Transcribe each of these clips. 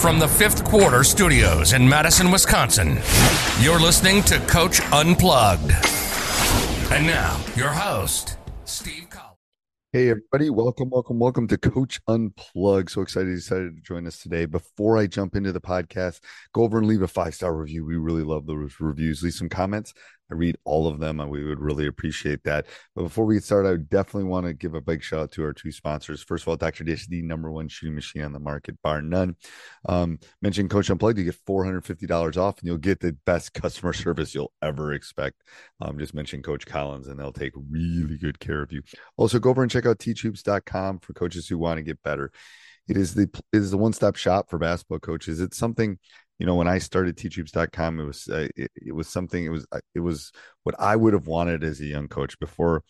From the fifth quarter studios in Madison, Wisconsin, you're listening to Coach Unplugged. And now, your host, Steve Collins. Hey, everybody. Welcome, welcome, welcome to Coach Unplugged. So excited you decided to join us today. Before I jump into the podcast, go over and leave a five star review. We really love those reviews. Leave some comments. I read all of them and we would really appreciate that. But before we get started, I definitely want to give a big shout out to our two sponsors. First of all, Dr. Dish, the number one shooting machine on the market, bar none. Um, mention Coach Unplugged, you get $450 off and you'll get the best customer service you'll ever expect. Um, just mention Coach Collins and they'll take really good care of you. Also, go over and check out teachhoops.com for coaches who want to get better. It is the it is the one stop shop for basketball coaches. It's something you know when i started teachhoops.com it was uh, it, it, was something it was uh, it was what i would have wanted as a young coach before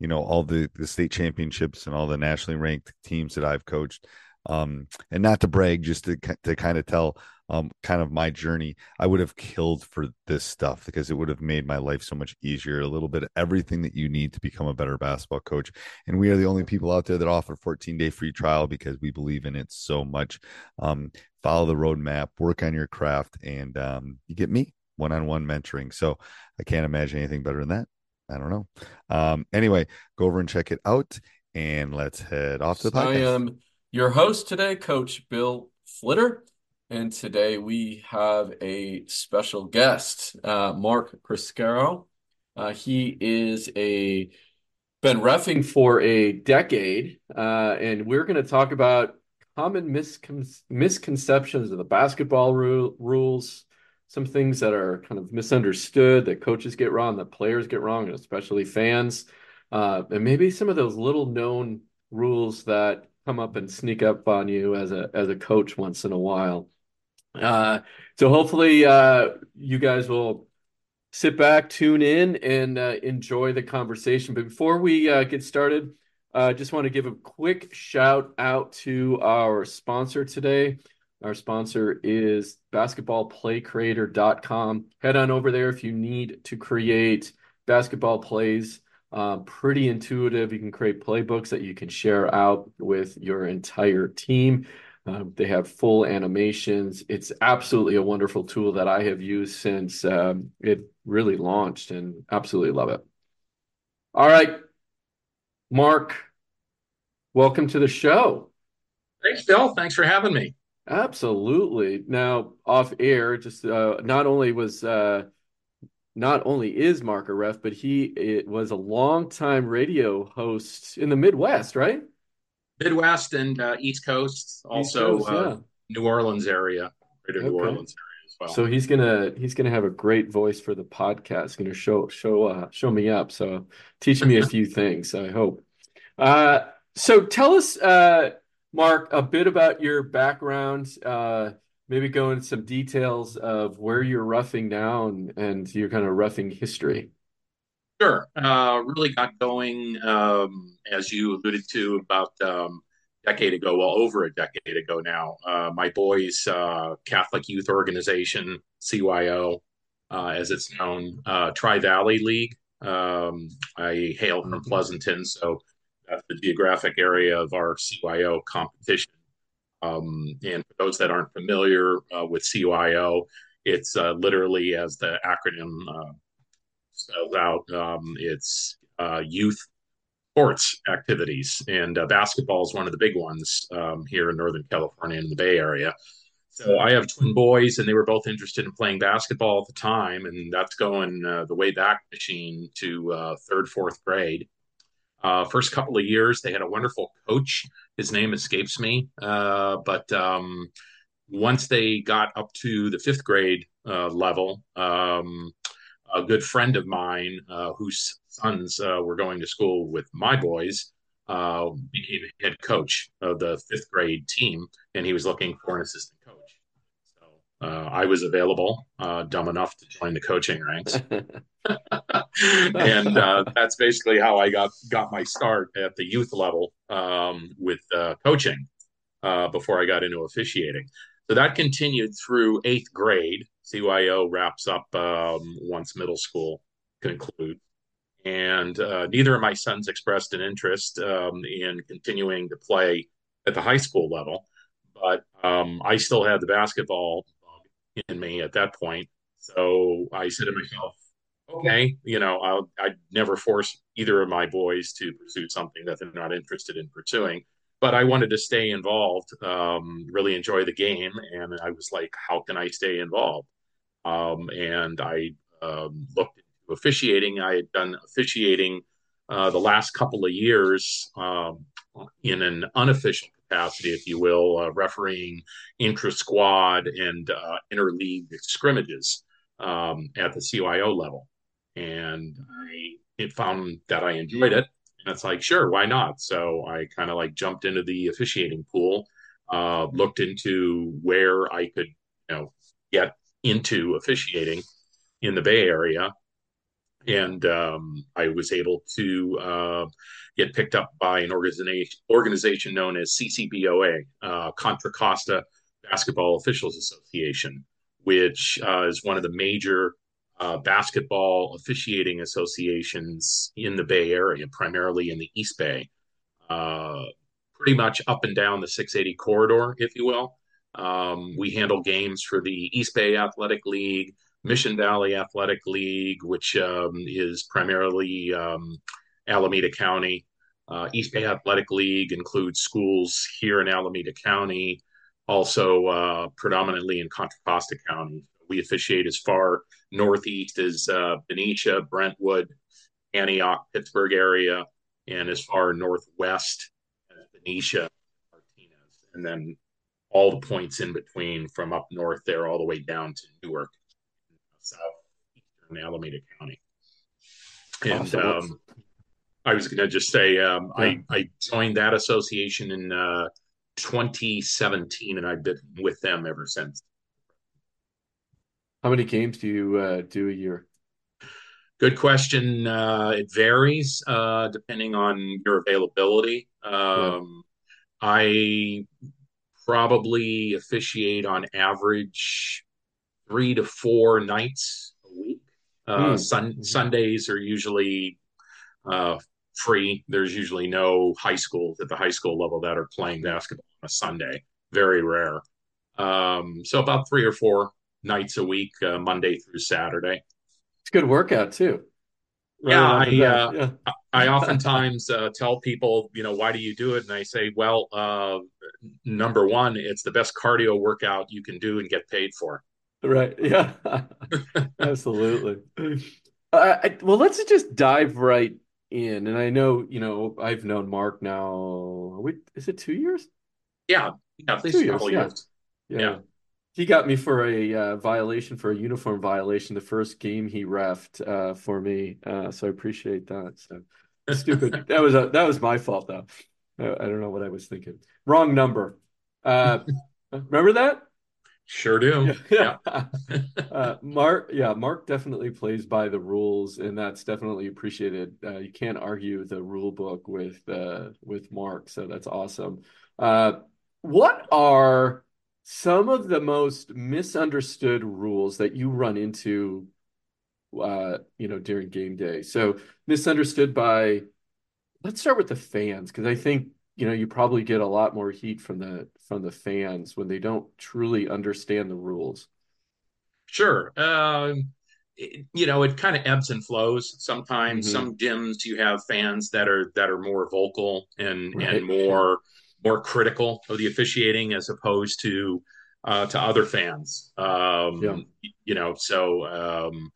you know all the the state championships and all the nationally ranked teams that i've coached um and not to brag just to to kind of tell um, kind of my journey, I would have killed for this stuff because it would have made my life so much easier. A little bit of everything that you need to become a better basketball coach. And we are the only people out there that offer 14 day free trial because we believe in it so much. Um, follow the roadmap, work on your craft, and um, you get me one on one mentoring. So I can't imagine anything better than that. I don't know. Um, anyway, go over and check it out, and let's head off to the podcast. Your host today, Coach Bill Flitter. And today we have a special guest, uh, Mark Criscaro. Uh, he is a been refing for a decade, uh, and we're going to talk about common miscon- misconceptions of the basketball ru- rules, some things that are kind of misunderstood that coaches get wrong, that players get wrong, and especially fans, uh, and maybe some of those little known rules that come up and sneak up on you as a as a coach once in a while. Uh, so hopefully uh, you guys will sit back, tune in, and uh, enjoy the conversation. But before we uh, get started, I uh, just want to give a quick shout out to our sponsor today. Our sponsor is basketballplaycreator.com. Head on over there if you need to create basketball plays. Uh, pretty intuitive. You can create playbooks that you can share out with your entire team. Um, they have full animations. It's absolutely a wonderful tool that I have used since um, it really launched and absolutely love it. All right, Mark, welcome to the show. Thanks, Bill. Thanks for having me. Absolutely. Now, off air, just uh, not only was uh, not only is Mark a ref, but he it was a longtime radio host in the Midwest, right? Midwest and uh, East Coast, also East Coast, uh. New Orleans area, greater okay. New Orleans area as well. So he's gonna he's gonna have a great voice for the podcast. He's Gonna show show uh, show me up. So teach me a few things. I hope. Uh, so tell us, uh, Mark, a bit about your background. Maybe go into some details of where you're roughing now and, and your kind of roughing history. Sure. Uh, really got going, um, as you alluded to, about um, decade ago, well, over a decade ago now. Uh, my boys' uh, Catholic Youth Organization, CYO, uh, as it's known, uh, Tri Valley League. Um, I hail from mm-hmm. Pleasanton, so that's the geographic area of our CYO competition. Um, and for those that aren't familiar uh, with CYO, it's uh, literally as the acronym spells out, um, it's youth sports activities, and uh, basketball is one of the big ones um, here in Northern California in the Bay Area. So I have twin boys, and they were both interested in playing basketball at the time, and that's going uh, the way back machine to uh, third, fourth grade. Uh, first couple of years, they had a wonderful coach. His name escapes me, uh, but um, once they got up to the fifth grade uh, level, um, a good friend of mine uh, whose sons uh, were going to school with my boys uh, became head coach of the fifth grade team, and he was looking for an assistant coach. So uh, I was available, dumb enough to join the coaching ranks, and uh, that's basically how I got got my start at the youth level um, with coaching before I got into officiating. So that continued through eighth grade. CYO wraps up um, once middle school concludes. And uh, neither of my sons expressed an interest um, in continuing to play at the high school level. But um, I still had the basketball in me at that point. So I said to myself, okay, you know, I'll, I'd never force either of my boys to pursue something that they're not interested in pursuing but I wanted to stay involved, um, really enjoy the game, and I was like, how can I stay involved? Um, and I um, looked into officiating. I had done officiating uh, the last couple of years um, in an unofficial capacity, if you will, uh, refereeing intra squad and uh, interleague scrimmages um, at the CYO level, and I found that I enjoyed it and it's like, sure, why not? So I kind of like jumped into the officiating pool, uh, looked into where I could, you know, get into officiating in the Bay Area. And um, I was able to uh, get picked up by an organization organization known as CCBOA, uh, Contra Costa Basketball Officials Association, which uh, is one of the major uh, basketball officiating associations in the Bay Area, primarily in the East Bay, uh, pretty much up and down the 680 corridor, if you will. Um, we handle games for the East Bay Athletic League, Mission Valley Athletic League, which um, is primarily um, Alameda County. Uh, East Bay Athletic League includes schools here in Alameda County, also uh, predominantly in Contra Costa County we officiate as far northeast is uh, Benicia, Brentwood, Antioch, Pittsburg area, and as far northwest as Benicia, Martinez, and then all the points in between from up north there all the way down to Newark, southeastern Alameda County. And awesome. um, I was going to just say um, yeah. I, I joined that association in uh, 2017, and I've been with them ever since. How many games do you uh, do a year? Good question. Uh, it varies uh, depending on your availability. Um, yeah. I probably officiate on average three to four nights a week. Mm. Sun- mm-hmm. Sundays are usually uh, free. There's usually no high schools at the high school level that are playing basketball on a Sunday. Very rare. Um, so about three or four nights a week, uh, Monday through Saturday. It's a good workout too. Right yeah, I, uh, yeah. I oftentimes uh, tell people, you know, why do you do it? And I say, well, uh, number one, it's the best cardio workout you can do and get paid for. Right. Yeah. Absolutely. Uh, I, well, let's just dive right in. And I know, you know, I've known Mark now. We, is it two years? Yeah. Yeah. At least two years. years. Yeah. yeah he got me for a uh, violation for a uniform violation the first game he refed uh, for me. Uh, so i appreciate that. So stupid. That was a, that was my fault though. I, I, don't know what i was thinking. Wrong number. Uh, remember that? Sure do. Yeah, yeah. Uh, mark yeah mark definitely plays by the rules and that's definitely appreciated. Uh, you can't argue the rule book with with mark so that's awesome. Uh, what are some of the most misunderstood rules that you run into, uh, you know, during game day? So misunderstood by, let's start with the fans, because I think, you know, you probably get a lot more heat from the from the fans when they don't truly understand the rules. Sure. Um, it, you know, it kind of ebbs and flows. Sometimes, Mhm. some gyms you have fans that are that are more vocal and Right. and more more critical of the officiating as opposed to uh, to other fans. Um, Yeah. You know, so um,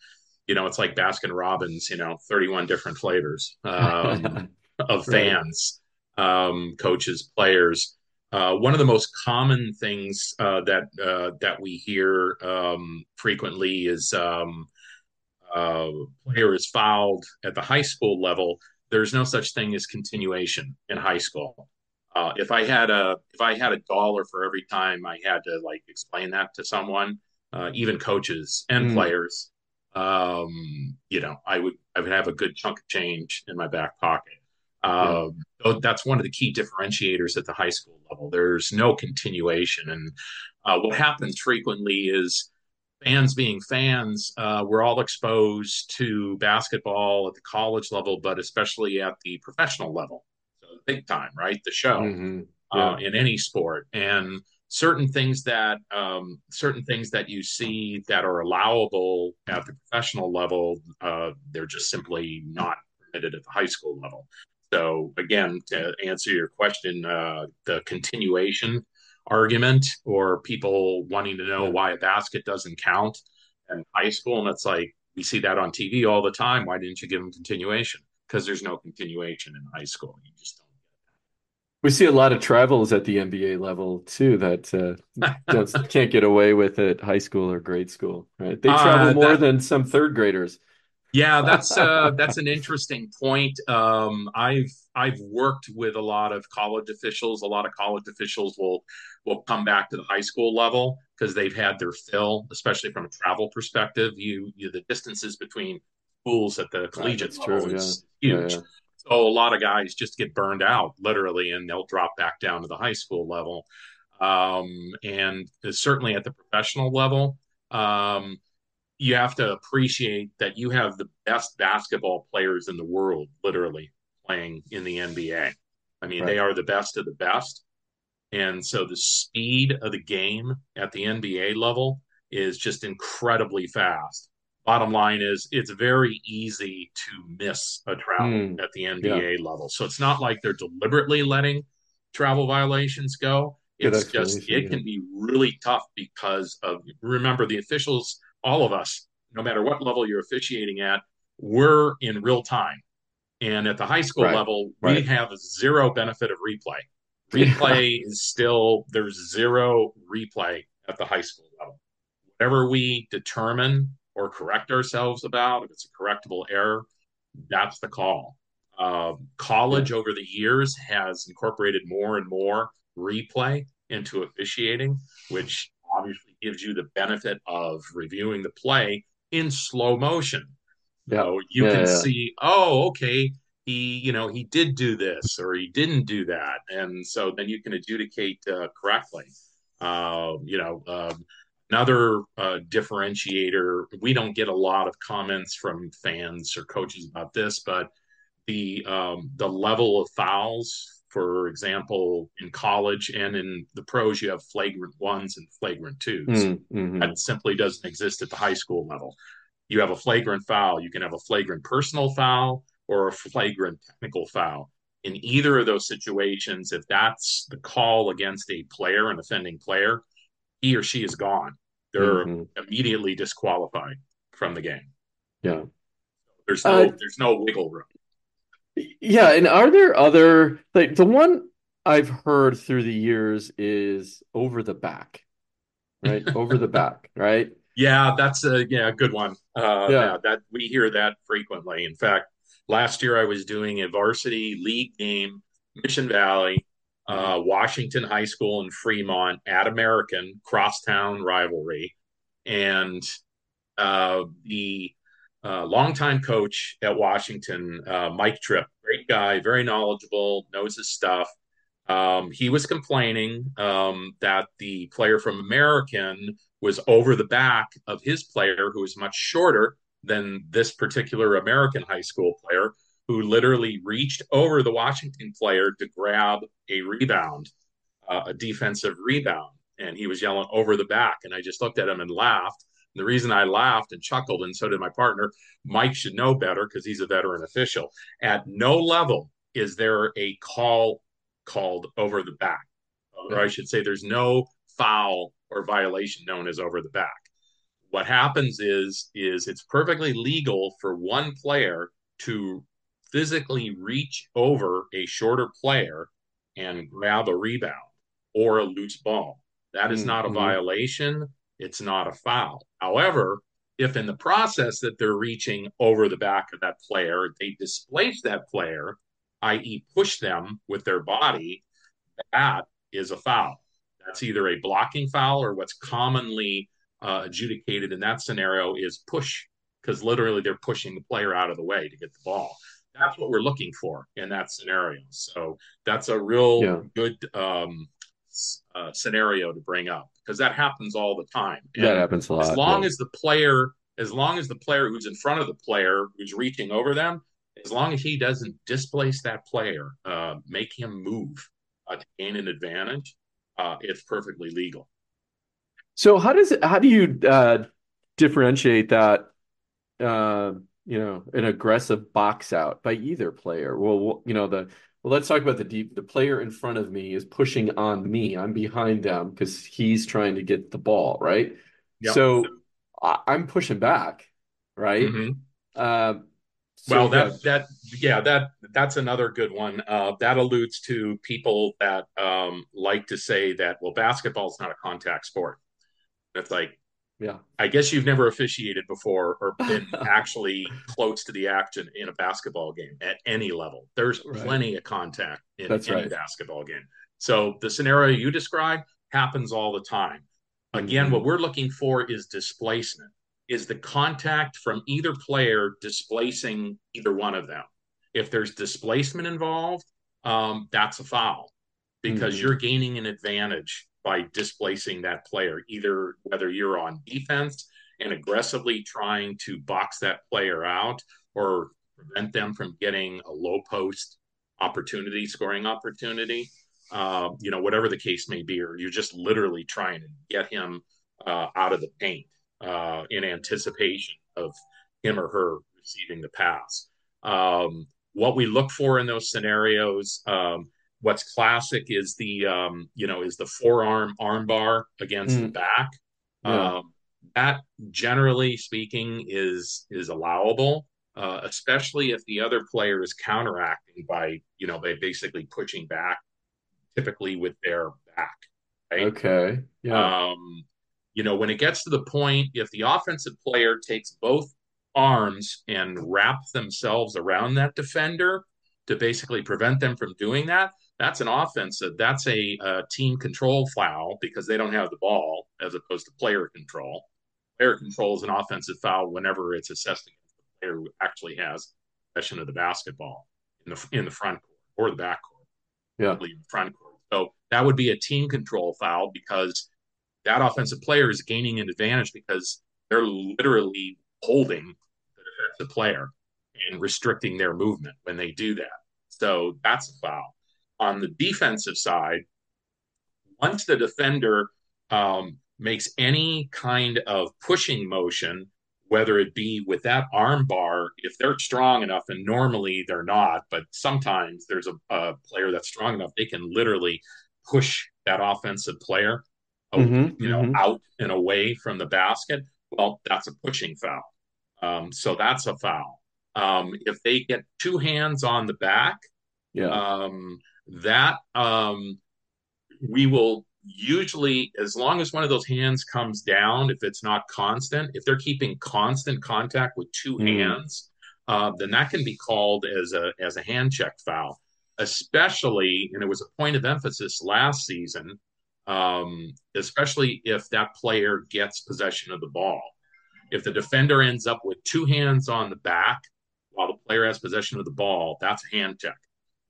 you know, it's like Baskin Robbins. You know, thirty one different flavors um, of fans, um, coaches, players. Uh, one of the most common things uh, that uh, that we hear um, frequently is um, uh, player is fouled at the high school level. There's no such thing as continuation in high school. Uh, if I had a if I had a dollar for every time I had to like explain that to someone, uh, even coaches and Mm. players, um, you know, I would I would have a good chunk of change in my back pocket. Um, so that's one of the key differentiators at the high school level. There's no continuation, and uh, what happens frequently is fans being fans, uh, we're all exposed to basketball at the college level, but especially at the professional level. Big time, right? The show Mhm. uh, in any sport, and certain things that um, certain things that you see that are allowable at the professional level, uh, they're just simply not permitted at the high school level. So again, to answer your question, uh, the continuation argument or people wanting to know why a basket doesn't count in high school, and it's like we see that on TV all the time. Why didn't you give them continuation? Because there's no continuation in high school. You just We see a lot of travels at the NBA level too that uh, can't get away with at high school or grade school, right? They travel Uh, more that than some third graders. Yeah, that's uh, that's an interesting point. Um, I've I've worked with a lot of college officials. A lot of college officials will will come back to the high school level because they've had their fill, especially from a travel perspective. You, you the distances between schools at the collegiate that's level true. Yeah. is Yeah, huge. yeah. So a lot of guys just get burned out literally, and they'll drop back down to the high school level. Um, and certainly at the professional level. Um, you have to appreciate that you have the best basketball players in the world, literally playing in the NBA. I mean, they are the best of the best. And so the speed of the game at the NBA level is just incredibly fast. Bottom line is, it's very easy to miss a travel Mm, at the yeah. NBA level. So it's not like they're deliberately letting travel violations go. It's just, it Yeah. can be really tough because of, remember, the officials, all of us, no matter what level you're officiating at, we're in real time. And at the high school Right. level, we have zero benefit of replay. Yeah. Replay is still, there's zero replay at the high school level. Whatever we determine or correct ourselves about, if it's a correctable error, that's the call. Um, college over the years has incorporated more and more replay into officiating, which obviously gives you the benefit of reviewing the play in slow motion. Yeah. So you Yeah, can yeah. see, oh, okay, he, you know, he did do this or he didn't do that, and so then you can adjudicate uh, correctly. Uh, you know, um, another uh, differentiator. We don't get a lot of comments from fans or coaches about this, but the um, the level of fouls, for example, in college and in the pros, you have flagrant ones and flagrant twos. Mm, mhm. That simply doesn't exist at the high school level. You have a flagrant foul. You can have a flagrant personal foul or a flagrant technical foul. In either of those situations, if that's the call against a player, an offending player, he or she is gone. They're Mhm. immediately disqualified from the game. Yeah. There's no Uh, there's no wiggle room. Yeah, and are there other like the one I've heard through the years is over the back, right? Over the back, right? Yeah, that's a yeah, a good one. Uh, Yeah. yeah, that we hear that frequently. In fact, last year I was doing a varsity league game, Mission Valley, uh, Washington High School in Fremont at American crosstown rivalry, and uh, the uh, longtime coach at Washington, uh, Mike Tripp, great guy, very knowledgeable, knows his stuff. Um, he was complaining um, that the player from American was over the back of his player, who was much shorter than this particular American high school player, who literally reached over the Washington player to grab a rebound, uh, a defensive rebound. And he was yelling over the back. And I just looked at him and laughed. And the reason I laughed and chuckled, and so did my partner, Mike should know better because he's a veteran official. At no level is there a call called over the back. Or I should say, there's no foul or violation known as over the back. What happens is is it's perfectly legal for one player to physically reach over a shorter player and grab a rebound or a loose ball. That is mm-hmm. not a mm-hmm. violation. It's not a foul. However, if in the process that they're reaching over the back of that player, they displace that player i.e., push them with their body, that is a foul. That's either a blocking foul or what's commonly uh, adjudicated in that scenario is push, because literally they're pushing the player out of the way to get the ball. That's what we're looking for in that scenario. So that's a real yeah. good um, uh, scenario to bring up because that happens all the time. And that happens a lot. As long yeah. as the player, as long as the player who's in front of the player who's reaching over them as long as he doesn't displace that player, uh, make him move uh, to gain an advantage, uh, it's perfectly legal. So how does it, how do you uh, differentiate that? You know, an aggressive box out by either player. Well, you know the well, let's talk about the deep. The player in front of me is pushing on me. I'm behind them because he's trying to get the ball, right? Yep. So I, am pushing back, right? Mm-hmm. Uh, so, well, that that yeah that that's another good one. Uh, that alludes to people that um, like to say that well, basketball is not a contact sport. It's like, yeah, I guess you've never officiated before or been actually close to the action in a basketball game at any level. There's right. plenty of contact in that's any right. basketball game. So the scenario you describe happens all the time. Again, mm-hmm. what we're looking for is displacement is the contact from either player displacing either one of them. If there's displacement involved, um, that's a foul because mm-hmm. you're gaining an advantage by displacing that player, either whether you're on defense and aggressively trying to box that player out or prevent them from getting a low post opportunity, scoring opportunity, uh, you know, whatever the case may be, or you're just literally trying to get him uh, out of the paint uh, in anticipation of him or her receiving the pass. Um, what we look for in those scenarios, um, what's classic is the um, you know is the forearm armbar against mm. the back. Yeah. Um, that generally speaking is is allowable, uh, especially if the other player is counteracting by you know by basically pushing back, typically with their back. Right? Okay. Yeah. Um, you know, when it gets to the point, if the offensive player takes both arms and wraps themselves around that defender to basically prevent them from doing that, that's an offensive. That's a, a team control foul because they don't have the ball as opposed to player control. Player control is an offensive foul whenever it's assessed against the player who actually has possession of the basketball in the in the front court or the back court. Yeah, the front court. So that would be a team control foul because that offensive player is gaining an advantage because they're literally holding the player and restricting their movement when they do that. So that's a foul. On the defensive side, once the defender um, makes any kind of pushing motion, whether it be with that arm bar, if they're strong enough, and normally they're not, but sometimes there's a, a player that's strong enough, they can literally push that offensive player mm-hmm, you know, mm-hmm. out and away from the basket, well, that's a pushing foul. Um, so that's a foul. Um, if they get two hands on the back, yeah, um, that um, we will usually, as long as one of those hands comes down, if it's not constant, if they're keeping constant contact with two mm. hands, uh, then that can be called as a as a hand check foul. Especially, and it was a point of emphasis last season um, especially if that player gets possession of the ball. If the defender ends up with two hands on the back while the player has possession of the ball, that's a hand check.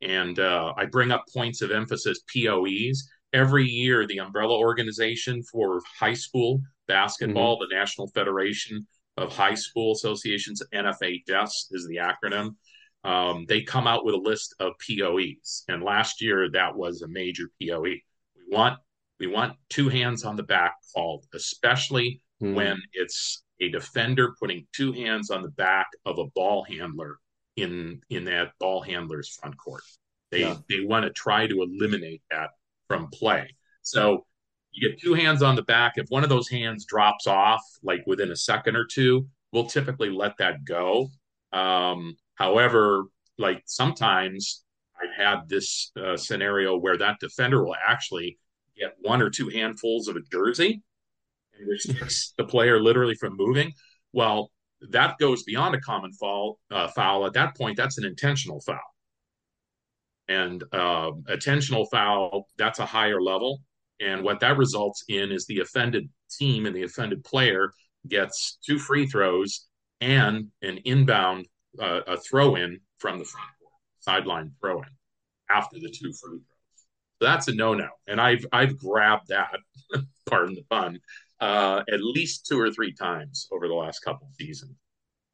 And uh, I bring up points of emphasis POEs every year. The umbrella organization for high school basketball, mm-hmm. the National Federation of High School Associations, NFHS is the acronym. Um, they come out with a list of POEs, and last year that was a major POE. We want we want two hands on the back called, especially mm-hmm. when it's a defender putting two hands on the back of a ball handler in in that ball handler's front court. They yeah. they want to try to eliminate that from play. So you get two hands on the back. If one of those hands drops off, like within a second or two, we'll typically let that go. Um, however, like sometimes I've had this uh, scenario where that defender will actually get one or two handfuls of a jersey and restricts the player literally from moving. Well, that goes beyond a common foul. Uh, foul at that point, that's an intentional foul. And uh, intentional foul, that's a higher level. And what that results in is the offended team and the offended player gets two free throws and an inbound, uh, a throw in from the front court, sideline throw in after the two free throws. So that's a no no. And I've, I've grabbed that, pardon the pun, uh, at least two or three times over the last couple of seasons.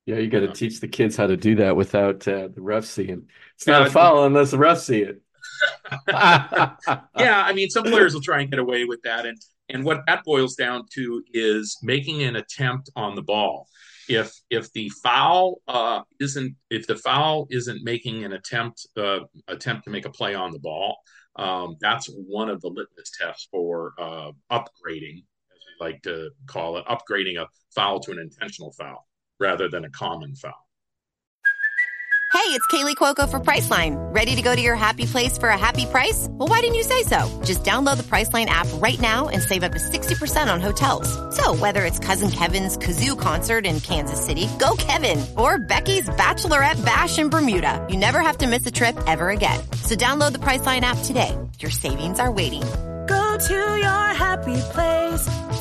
Yeah, you got to uh, teach the kids how to do that without uh, the ref seeing. It's not uh, a foul unless the ref see it. yeah, I mean, some players will try and get away with that, and and what that boils down to is making an attempt on the ball. If if the foul uh, isn't if the foul isn't making an attempt uh, attempt to make a play on the ball, um, that's one of the litmus tests for uh, upgrading like to call it, upgrading a foul to an intentional foul rather than a common foul. Hey, it's Kaley Cuoco for Priceline. Ready to go to your happy place for a happy price? Well, why didn't you say so? Just download the Priceline app right now and save up to 60% on hotels. So, whether it's Cousin Kevin's Kazoo concert in Kansas City, go Kevin, or Becky's Bachelorette Bash in Bermuda, you never have to miss a trip ever again. So, download the Priceline app today. Your savings are waiting Go to your happy place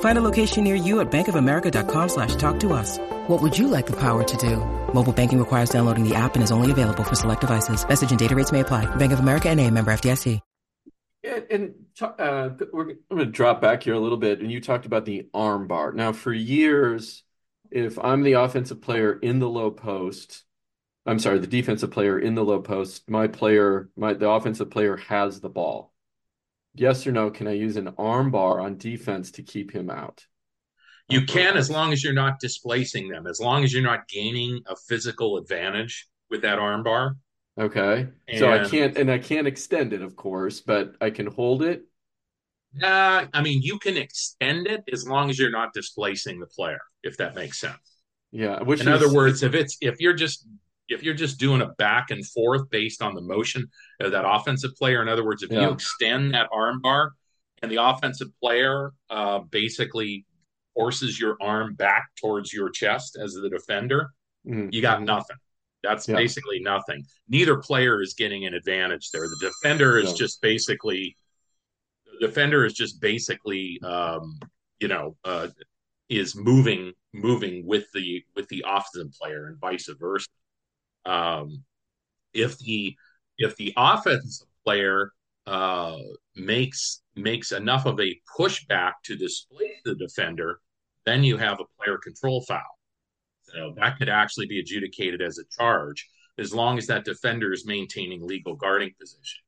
Find a location near you at bankofamerica.com slash talk to us. What would you like the power to do? Mobile banking requires downloading the app and is only available for select devices. Message and data rates may apply. Bank of America and a member FDIC. And, and uh, we're, I'm going to drop back here a little bit. And you talked about the arm bar. Now, for years, if I'm the offensive player in the low post, I'm sorry, the defensive player in the low post, my player, my the offensive player has the ball yes or no, can I use an arm bar on defense to keep him out? You can as long as you're not displacing them, as long as you're not gaining a physical advantage with that arm bar. Okay. And, so I can't and I can't extend it, of course, but I can hold it. Uh, I mean, you can extend it as long as you're not displacing the player, if that makes sense. Yeah. Which in is, other words, if it's if you're just if you're just doing a back and forth based on the motion of that offensive player, in other words, if yeah. you extend that arm bar and the offensive player uh, basically forces your arm back towards your chest as the defender, mm-hmm. you got nothing. That's yeah. basically nothing. Neither player is getting an advantage there. The defender is yeah. just basically the defender is just basically um, you know uh, is moving moving with the with the offensive player and vice versa. Um, if the if the offensive player uh, makes makes enough of a pushback to displace the defender, then you have a player control foul. So that could actually be adjudicated as a charge as long as that defender is maintaining legal guarding position.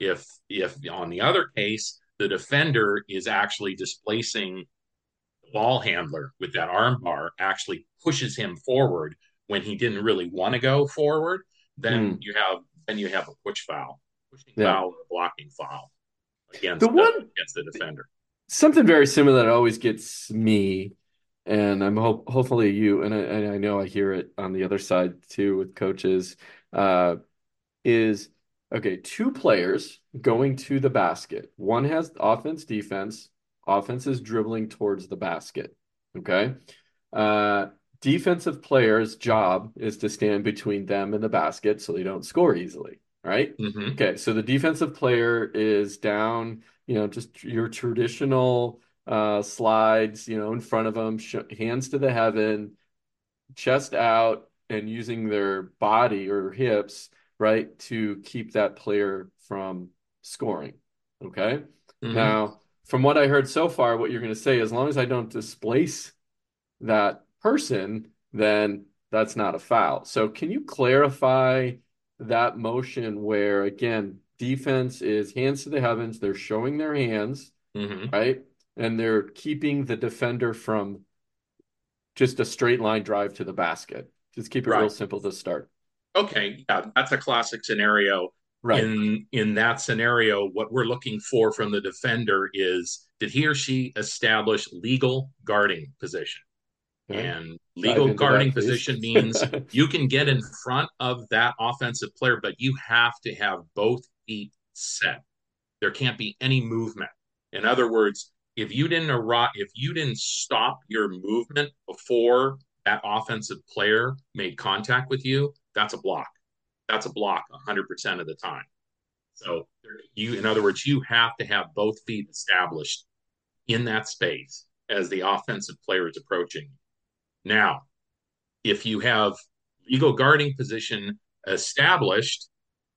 If if on the other case the defender is actually displacing the ball handler with that arm bar, actually pushes him forward when he didn't really want to go forward, then mm. you have then you have a push foul, pushing yeah. foul, or blocking foul against the, one, against the defender. Something very similar that always gets me, and I'm hope hopefully you and I, and I know I hear it on the other side too with coaches, uh, is okay. Two players going to the basket. One has offense, defense, Offense is dribbling towards the basket. Okay. Uh, defensive player's job is to stand between them and the basket so they don't score easily. Right. Mhm. Okay. So the defensive player is down, you know, just your traditional uh, slides, you know, in front of them, sh hands to the heaven, chest out, and using their body or hips, right, to keep that player from scoring. Okay. Mhm. Now, from what I heard so far, what you're going to say, as long as I don't displace that person, then that's not a foul. So, can you clarify that motion where, again, defense is hands to the heavens, they're showing their hands, Mhm. right? And they're keeping the defender from just a straight line drive to the basket. Just keep it real simple to start. Okay, yeah, that's a classic scenario. Right. In in that scenario, what we're looking for from the defender is did he or she establish legal guarding position? Okay. And legal guarding that, position means you can get in front of that offensive player, but you have to have both feet set. There can't be any movement. In other words, if you didn't arrive, if you didn't stop your movement before that offensive player made contact with you, that's a block. That's a block 100% of the time. So you, in other words, you have to have both feet established in that space as the offensive player is approaching. Now, if you have legal guarding position established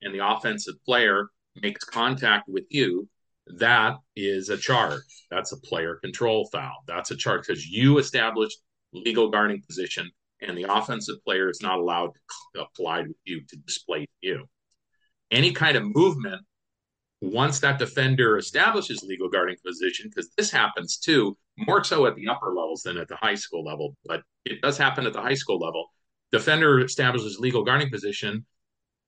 and the offensive player makes contact with you, that is a charge. That's a player control foul. That's a charge because you established legal guarding position and the offensive player is not allowed to collide with you to displace you. Any kind of movement once that defender establishes legal guarding position, because this happens too, more so at the upper levels than at the high school level, but it does happen at the high school level. Defender establishes legal guarding position.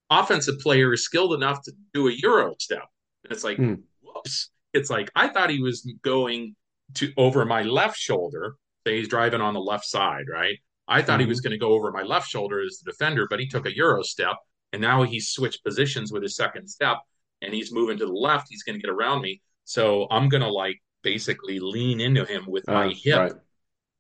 Offensive player is skilled enough to do a Euro step. And it's like, Hmm. whoops. It's like, I thought he was going to over my left shoulder. Say he's driving on the left side, right? I thought he was going to go over my left shoulder as the defender, but he took a Euro step. And now he's switched positions with his second step and he's moving to the left. He's going to get around me. So I'm going to like basically lean into him with my Uh, hip. right.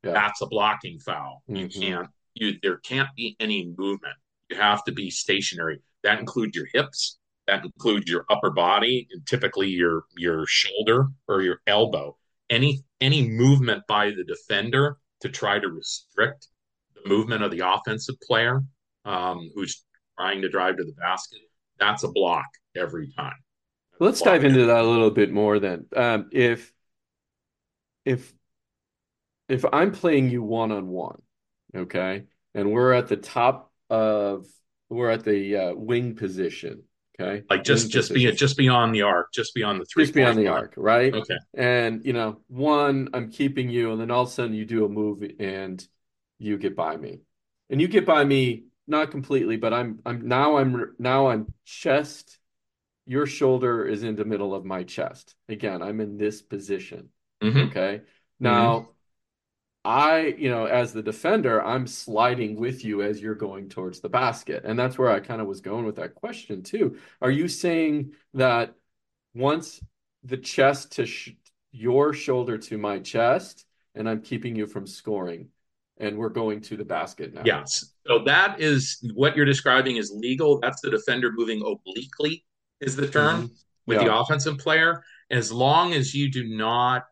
Yeah. That's a blocking foul. You Mhm. can't, you, there can't be any movement. You have to be stationary. That includes your hips. That includes your upper body and typically your, your shoulder or your elbow. Any, any movement by the defender to try to restrict the movement of the offensive player um, who's trying to drive to the basket, that's a block every time. That's Let's dive into that a little bit more then. Um, if if if I'm playing you one on one, okay, and we're at the top of we're at the uh, wing position, okay, like just Wing just be position. just beyond the arc, just beyond the three just beyond the arc, right? Okay. And you know, one, I'm keeping you, and then all of a sudden you do a move and you get by me, and you get by me not completely, but I'm I'm now I'm now I'm chest. Your shoulder is in the middle of my chest. Again, I'm in this position. Mhm. Okay. Now, I, you know, as the defender, I'm sliding with you as you're going towards the basket. And that's where I kind of was going with that question too. Are you saying that once the chest to sh your shoulder to my chest, and I'm keeping you from scoring, and we're going to the basket now? Yes. So that is what you're describing is legal. That's the defender moving obliquely, is the term Mhm. with the offensive player. As long as you do not,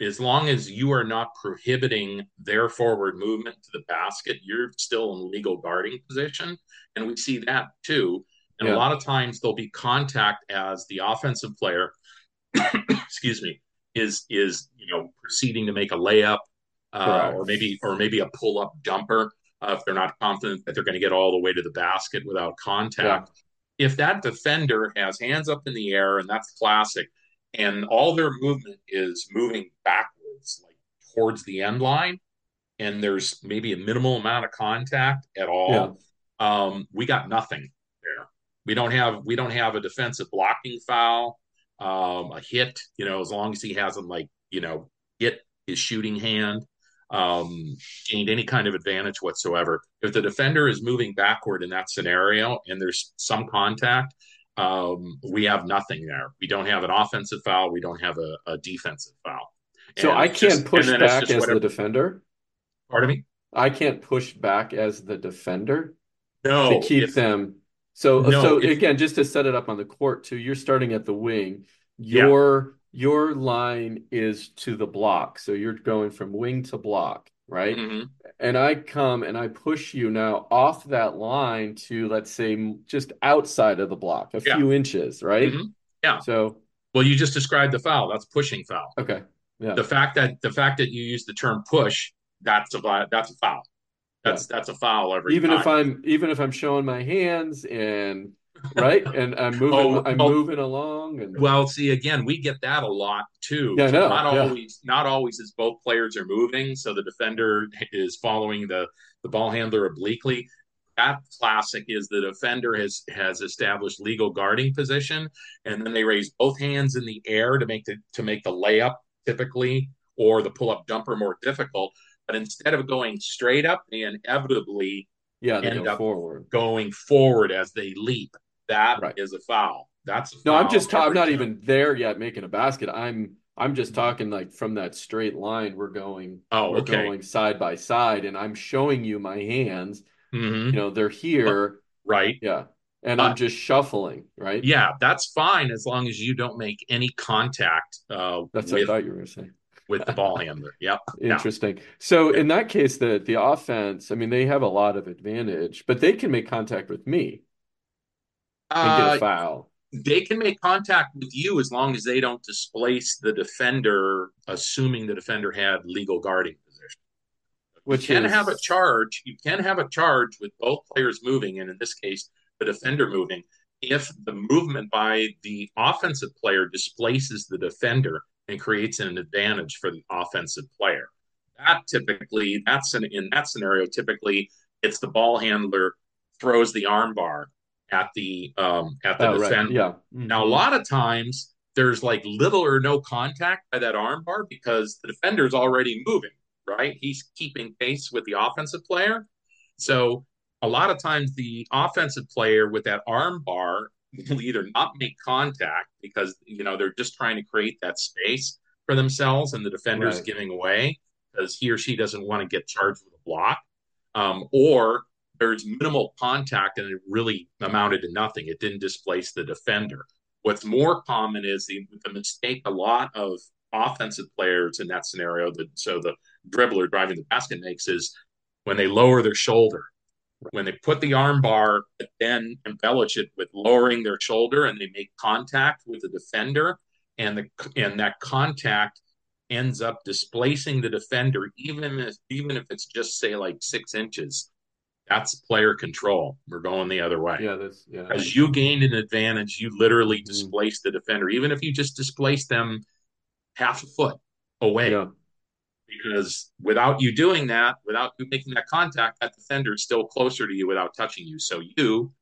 as long as you are not prohibiting their forward movement to the basket, you're still in legal guarding position. And we see that too. And Yeah. a lot of times there'll be contact as the offensive player, excuse me, is is you know proceeding to make a layup uh, or maybe or maybe a pull up jumper uh, if they're not confident that they're going to get all the way to the basket without contact. If that defender has hands up in the air and that's classic, and all their movement is moving backwards, like towards the end line, and there's maybe a minimal amount of contact at all, um, we got nothing there. We don't have we don't have a defensive blocking foul, um, a hit. You know, as long as he hasn't like you know hit his shooting hand, um, gained any kind of advantage whatsoever. If the defender is moving backward in that scenario and there's some contact, um, we have nothing there. We don't have an offensive foul. We don't have a, a defensive foul. So And I can't push then it's back as whatever- the defender. Pardon me? I can't push back as the defender No, to keep if- them. So No, so if- again, just to set it up on the court too, you're starting at the wing. Yeah. Your line is to the block. So you're going from wing to block, right? Mhm. And I come and I push you now off that line to let's say just outside of the block, a Yeah. few inches, right? Mhm. Yeah. So Well, you just described the foul. That's pushing foul. okay. Yeah. The fact that the fact that you use the term push, that's a that's a foul. That's that's a foul every even time. if I'm even if I'm showing my hands and right and I'm moving Oh, I'm well- moving along and Well, see, again, we get that a lot too. Yeah, know, Not yeah. always, not always as both players are moving, so the defender is following the the ball handler obliquely. That classic is the defender has has established legal guarding position, and then they raise both hands in the air to make the to make the layup typically or the pull up jumper more difficult. But instead of going straight up, they inevitably yeah they end go up forward. going forward as they leap. That is Right. a foul. That's a No, I'm just ta- I'm not time. even there yet making a basket. I'm I'm just talking like from that straight line we're going Oh, we're okay. going side by side and I'm showing you my hands. Mhm. You know, they're here. Right. Yeah. And I'm just shuffling, right? Yeah, that's fine as long as you don't make any contact uh, That's what I with thought you were gonna say. with the ball handler. Yep. Yeah. Interesting. So in that case, the the offense, I mean, they have a lot of advantage, but they can make contact with me get Uh, a foul. they can make contact with you as long as they don't displace the defender, assuming the defender had legal guarding position. Which you can is have a charge. You can have a charge with both players moving, and in this case, the defender moving. If the movement by the offensive player displaces the defender and creates an advantage for the offensive player, that typically that's an, in that scenario typically it's the ball handler throws the arm bar at the um, at the Oh, right. defender. Yeah. Now, a Mhm. lot of times there's like little or no contact by that arm bar because the defender's already moving, right? He's keeping pace with the offensive player. So a lot of times the offensive player with that arm bar will either not make contact because you know they're just trying to create that space for themselves and the defender's Right. giving away because he or she doesn't want to get charged with a block. Um, or there's minimal contact and it really amounted to nothing. It didn't displace the defender. What's more common is the, the mistake a lot of offensive players in that scenario, that so the dribbler driving the basket makes is when they lower their shoulder. When they put the arm bar, but then embellish it with lowering their shoulder and they make contact with the defender, and the and that contact ends up displacing the defender, even if even if it's just say like six inches. That's player control. We're going the other way. Yeah, that's yeah. As you gained an advantage, you literally mm-hmm. displaced the defender, even if you just displaced them half a foot away. Yeah. Because without you doing that, without you making that contact, that defender is still closer to you without touching you. So you,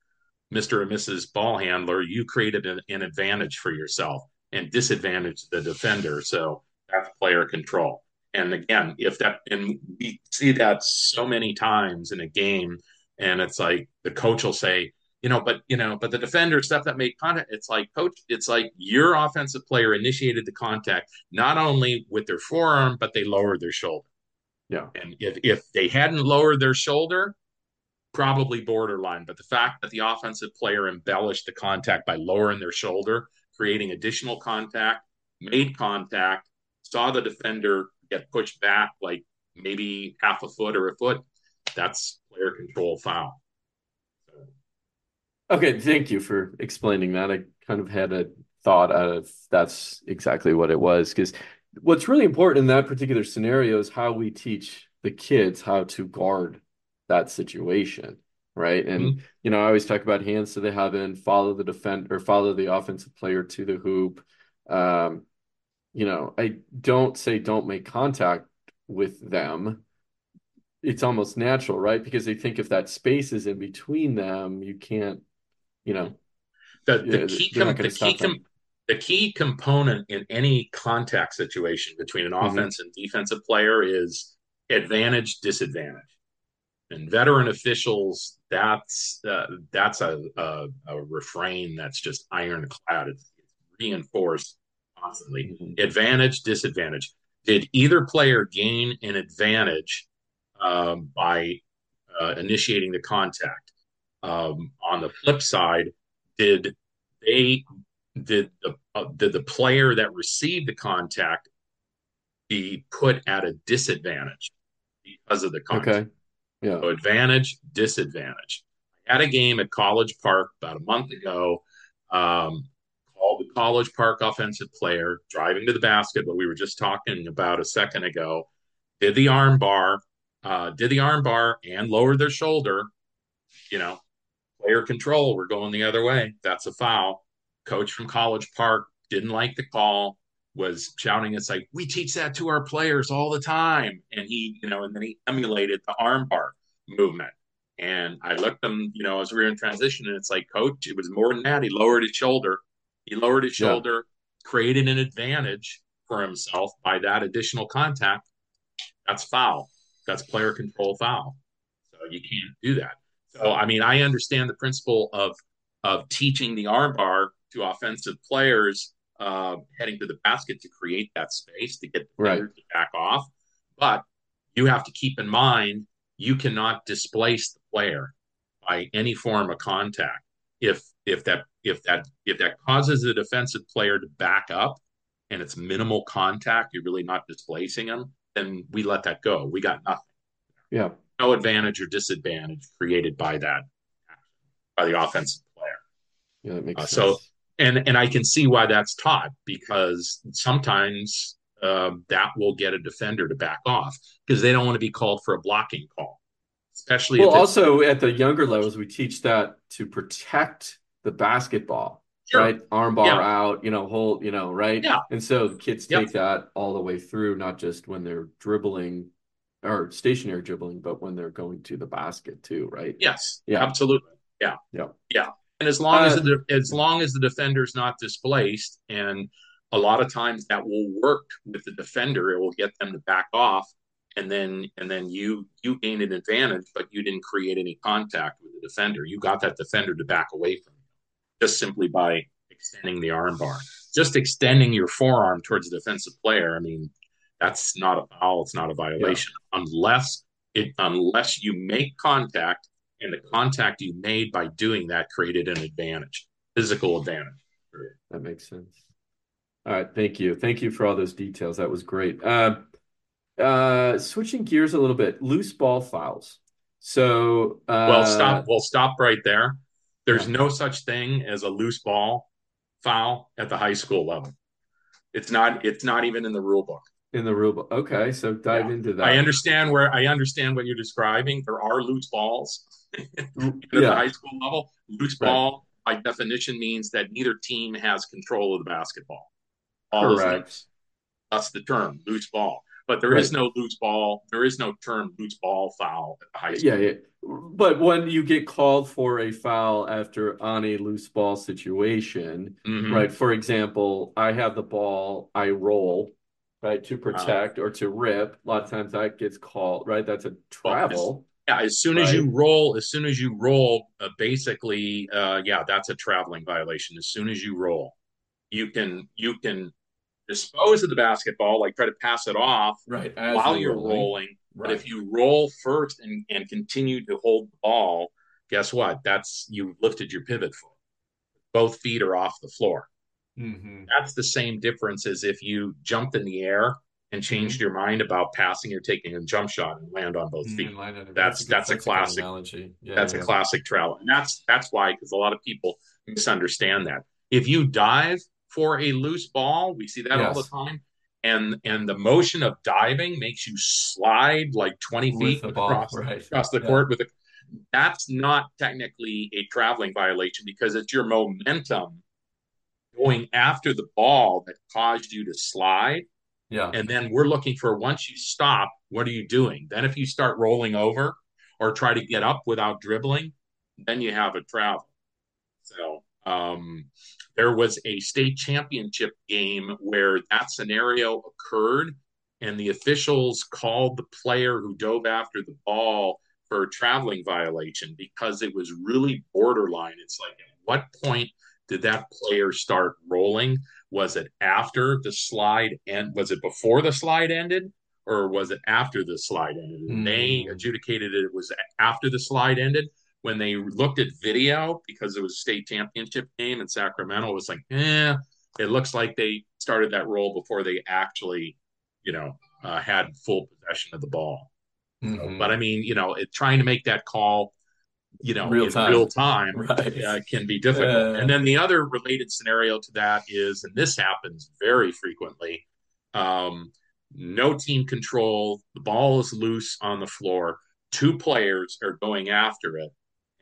Mr. and Mrs. Ball Handler, you created an, an advantage for yourself and disadvantaged the defender. So that's player control. And again, if that, and we see that so many times in a game, and it's like the coach will say, you know, but you know, but the defender stuff that made contact, it's like coach, it's like your offensive player initiated the contact not only with their forearm, but they lowered their shoulder. Yeah. And if if they hadn't lowered their shoulder, probably borderline. But the fact that the offensive player embellished the contact by lowering their shoulder, creating additional contact, made contact, saw the defender get pushed back like maybe half a foot or a foot, that's player control foul. Okay, thank you for explaining that. I kind of had a thought of that's exactly what it was. Because what's really important in that particular scenario is how we teach the kids how to guard that situation, right? And you know, I always talk about hands to the heaven, follow the defend or follow the offensive player to the hoop. Um, you know, I don't say don't make contact with them. It's almost natural, right? Because they think if that space is in between them, you can't, you know, The, the key com- the key com- the key component in any contact situation between an Mhm. offense and defensive player is advantage disadvantage. And veteran officials, that's uh, that's a, a a refrain that's just ironclad. It's, it's reinforced constantly. Mhm. Advantage disadvantage. Did either player gain an advantage um, by uh, initiating the contact? Um, on the flip side, did they did the uh, did the player that received the contact be put at a disadvantage because of the contact? Okay. Yeah. So advantage, disadvantage. I had a game at College Park about a month ago. Um, called the College Park offensive player driving to the basket, what we were just talking about a second ago. Did the arm bar, uh, did the arm bar and lowered their shoulder. You know, player control. We're going the other way. That's a foul. Coach from College Park didn't like the call. Was shouting, "It's like we teach that to our players all the time." And he, you know, and then he emulated the arm bar movement. And I looked him, you know, as we were in transition, and it's like, Coach, it was more than that. He lowered his shoulder. He lowered his Yeah. shoulder, created an advantage for himself by that additional contact. That's foul. That's player control foul. So you can't do that. So I mean, I understand the principle of of teaching the arm bar to offensive players uh, heading to the basket to create that space to get the Right. to back off. But you have to keep in mind you cannot displace the player by any form of contact. If if that if that if that causes the defensive player to back up and it's minimal contact, you're really not displacing them, then we let that go. We got nothing. Yeah. No advantage or disadvantage created by that by the offensive player. Yeah, that makes Uh, sense. so and and I can see why that's taught because sometimes um, that will get a defender to back off because they don't want to be called for a blocking call, especially well, also at the younger levels, we teach that to protect the basketball, Sure. right? Arm bar Yeah. out, you know, hold, you know, right? Yeah. And so the kids Yep. take that all the way through, not just when they're dribbling or stationary dribbling, but when they're going to the basket too, right? yes, Yeah. absolutely, yeah, Yeah. yeah. And as long as Uh, the as long as the defender's not displaced, and a lot of times that will work with the defender, it will get them to back off, and then and then you you gain an advantage, but you didn't create any contact with the defender. You got that defender to back away from just simply by extending the arm bar, just extending your forearm towards the defensive player. I mean, that's not a foul. It's not a violation unless it unless you make contact and the contact you made by doing that created an advantage, physical advantage. That makes sense. All right, thank you. Thank you for all those details. That was great. Uh, uh, switching gears a little bit, loose ball fouls. So, uh, Well, stop. We'll stop right there. There's Yeah. no such thing as a loose ball foul at the high school level. It's not. It's not even in the rule book. in the rule book. Okay, so dive Yeah. into that. I understand where I understand what you're describing. There are loose balls at the high school level. Loose Right. ball, by definition, means that neither team has control of the basketball. Ball is correct. That's the term, loose ball. But there is Right. no loose ball. There is no term loose ball foul at the high school. Yeah, yeah. But when you get called for a foul after on a loose ball situation, Mhm. right? For example, I have the ball, I roll, right, to protect or to rip. A lot of times that gets called, right? That's a travel. Yeah, as soon as you roll, as soon as you roll, uh, basically, uh, yeah, that's a traveling violation. As soon as you roll, you can you can dispose of the basketball, like try to pass it off Right. While you're rolling. rolling. But if you roll first and, and continue to hold the ball, guess what? That's you lifted your pivot foot. Both feet are off the floor. Mm-hmm. That's the same difference as if you jumped in the air and changed Mm-hmm. your mind about passing or taking a jump shot and land on both feet. That's that's a classic. analogy. Yeah, That's yeah. a classic travel, and that's that's why because a lot of people misunderstand that. If you dive for a loose ball, we see that all the time, and and the motion of diving makes you slide like twenty With feet ball, across right. across the Yeah. court with a. That's not technically a traveling violation because it's your momentum going after the ball that caused you to slide. Yeah. And then we're looking for once you stop, what are you doing? Then if you start rolling over or try to get up without dribbling, then you have a travel. So um, there was a state championship game where that scenario occurred, and the officials called the player who dove after the ball for a traveling violation because it was really borderline. It's like, at what point did that player start rolling? Was it after the slide and was it before the slide ended? Or was it after the slide ended? And they Mm. adjudicated it was after the slide ended. When they looked at video, because it was a state championship game in Sacramento, it was like, eh, it looks like they started that roll before they actually, you know, uh, had full possession of the ball. Mhm. But I mean, you know, it, trying to make that call, you know, Real in time. real time Right. uh, can be difficult. Yeah. And then the other related scenario to that is, and this happens very frequently, um, no team control. The ball is loose on the floor. Two players are going after it,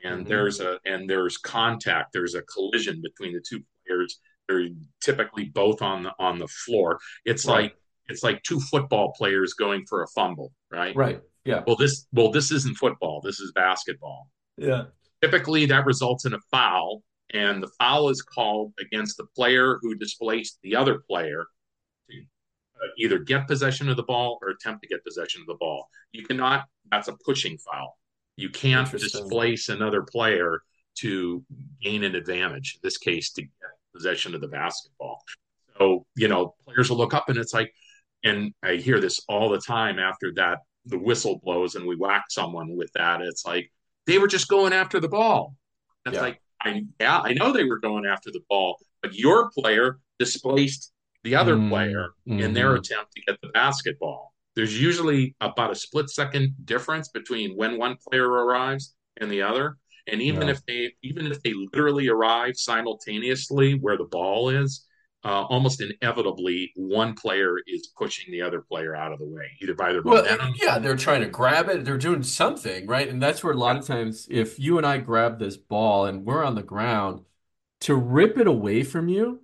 and Mhm. there's a and there's contact. There's a collision between the two players. They're typically both on the on the floor. It's Right. like it's like two football players going for a fumble, right? Right. Yeah. Well, this well this isn't football. This is basketball Yeah. typically that results in a foul and the foul is called against the player who displaced the other player to uh, either get possession of the ball or attempt to get possession of the ball you cannot that's a pushing foul you can't displace another player to gain an advantage in this case to get possession of the basketball so you know players will look up and it's like and i hear this all the time after that the whistle blows and we whack someone with that it's like they were just going after the ball. That's Yeah. like, I, yeah, I know they were going after the ball, but your player displaced the other Mm, player in their mhm. attempt to get the basketball. There's usually about a split second difference between when one player arrives and the other. And even Yeah. if they even if they literally arrive simultaneously where the ball is, uh, almost inevitably one player is pushing the other player out of the way, either by their Well, momentum. yeah, they're trying to grab it. They're doing something, right? And that's where a lot of times, if you and I grab this ball and we're on the ground, to rip it away from you,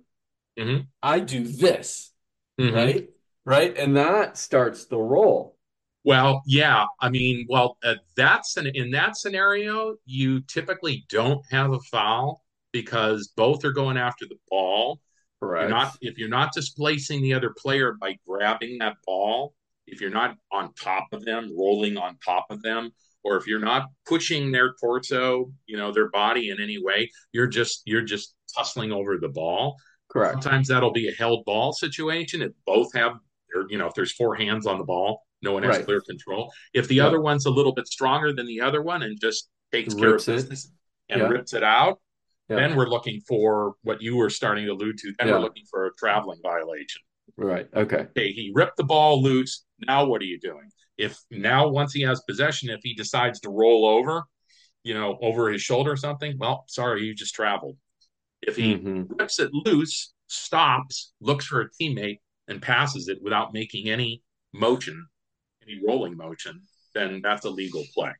Mhm. I do this, Mhm. right? Right? And that starts the roll. Well, yeah. I mean, well, uh, that's an, in that scenario, you typically don't have a foul because both are going after the ball. You're Correct. not if you're not displacing the other player by grabbing that ball, if you're not on top of them, rolling on top of them, or if you're not pushing their torso, you know, their body in any way, you're just you're just tussling over the ball. Correct. Sometimes that'll be a held ball situation. If both have, or you know, if there's four hands on the ball, no one has Right. clear control. If the Yeah. other one's a little bit stronger than the other one and just takes care of Rips it. and Yeah. rips it out, Yeah. then we're looking for what you were starting to allude to. Then we're looking for a traveling violation. Right. Okay. Okay, he ripped the ball loose. Now what are you doing? If now once he has possession, if he decides to roll over, you know, over his shoulder or something, well, sorry, you just traveled. If he Mhm. rips it loose, stops, looks for a teammate, and passes it without making any motion, any rolling motion, then that's a legal play.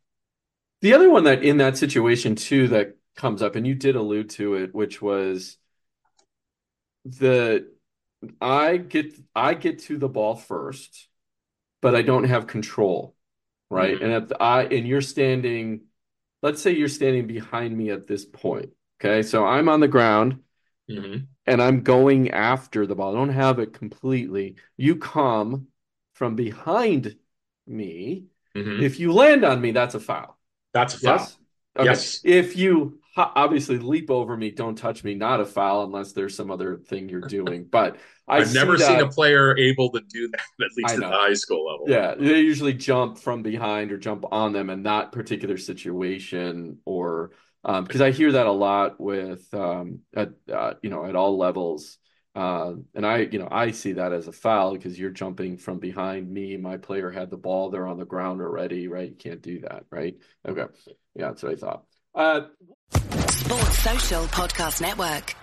The other one that in that situation too that comes up, and you did allude to it, which was the I get I get to the ball first, but I don't have control, right? Mhm. And if I and you're standing, let's say you're standing behind me at this point. Okay, so I'm on the ground Mhm. And I'm going after the ball. I don't have it completely. You come from behind me. Mhm. If you land on me, that's a foul. That's a foul. Yes? Okay. Yes. If you obviously leap over me, don't touch me, not a foul unless there's some other thing you're doing. But I I've never see seen a player able to do that, at least at the high school level. Yeah, they usually jump from behind or jump on them in that particular situation, or um, because I hear that a lot with um, at uh, you know at all levels, uh, and I you know I see that as a foul because you're jumping from behind me. My player had the ball; they're on the ground already, right? You can't do that, right? Okay, yeah, that's what I thought. Uh, Sports Social Podcast Network.